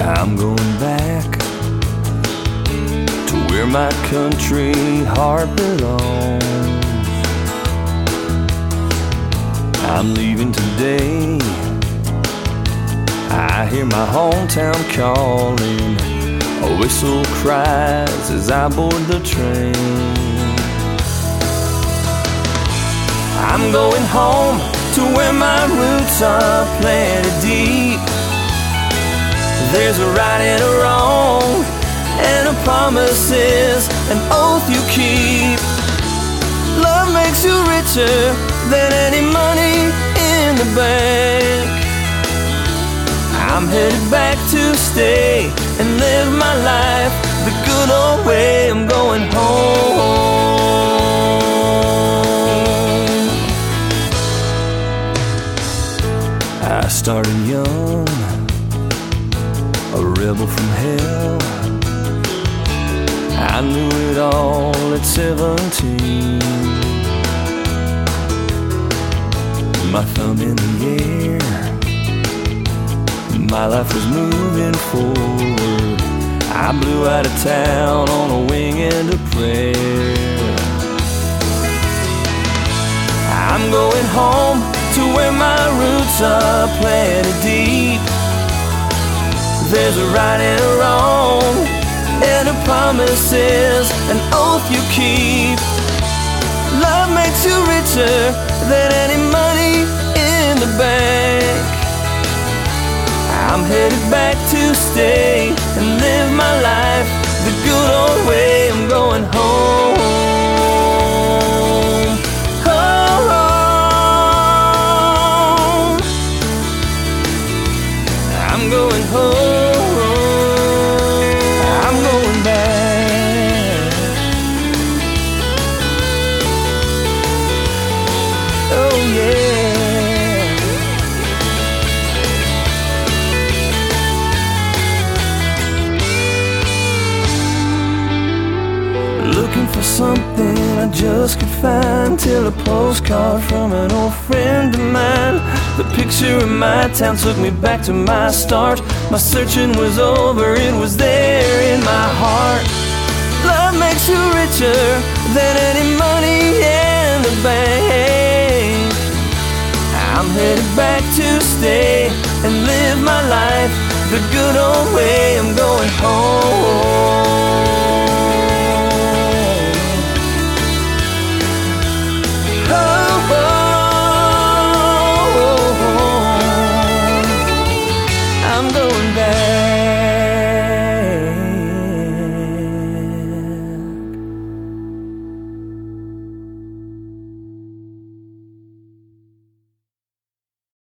I'm going back to where my country heart belongs. I'm leaving today. I hear my hometown calling. A whistle cries as I board the train. I'm going home to where my roots are planted deep. There's a right and a wrong, and a promise is an oath you keep. Love makes you richer than any money in the bank. I'm headed back to stay and live my life the good old way. I'm going home. I started young, a rebel from hell. I knew it all at 17. My thumb in the air, my life was moving forward. I blew out of town on a wing and a prayer. I'm going home to where my roots are planted deep. There's a right and a wrong, and a promise is an oath you keep. Love makes you richer than any money in the bank. I'm headed back to stay and live my life the good old way. Back. Oh yeah. Looking for something I just could find Till a postcard from an old friend of mine The picture of my town took me back to my start My searching was over, it was there my heart Love makes you richer than any money in the bank I'm headed back to stay and live my life the good old way. I'm going home. Oh, oh, oh, oh I'm going back.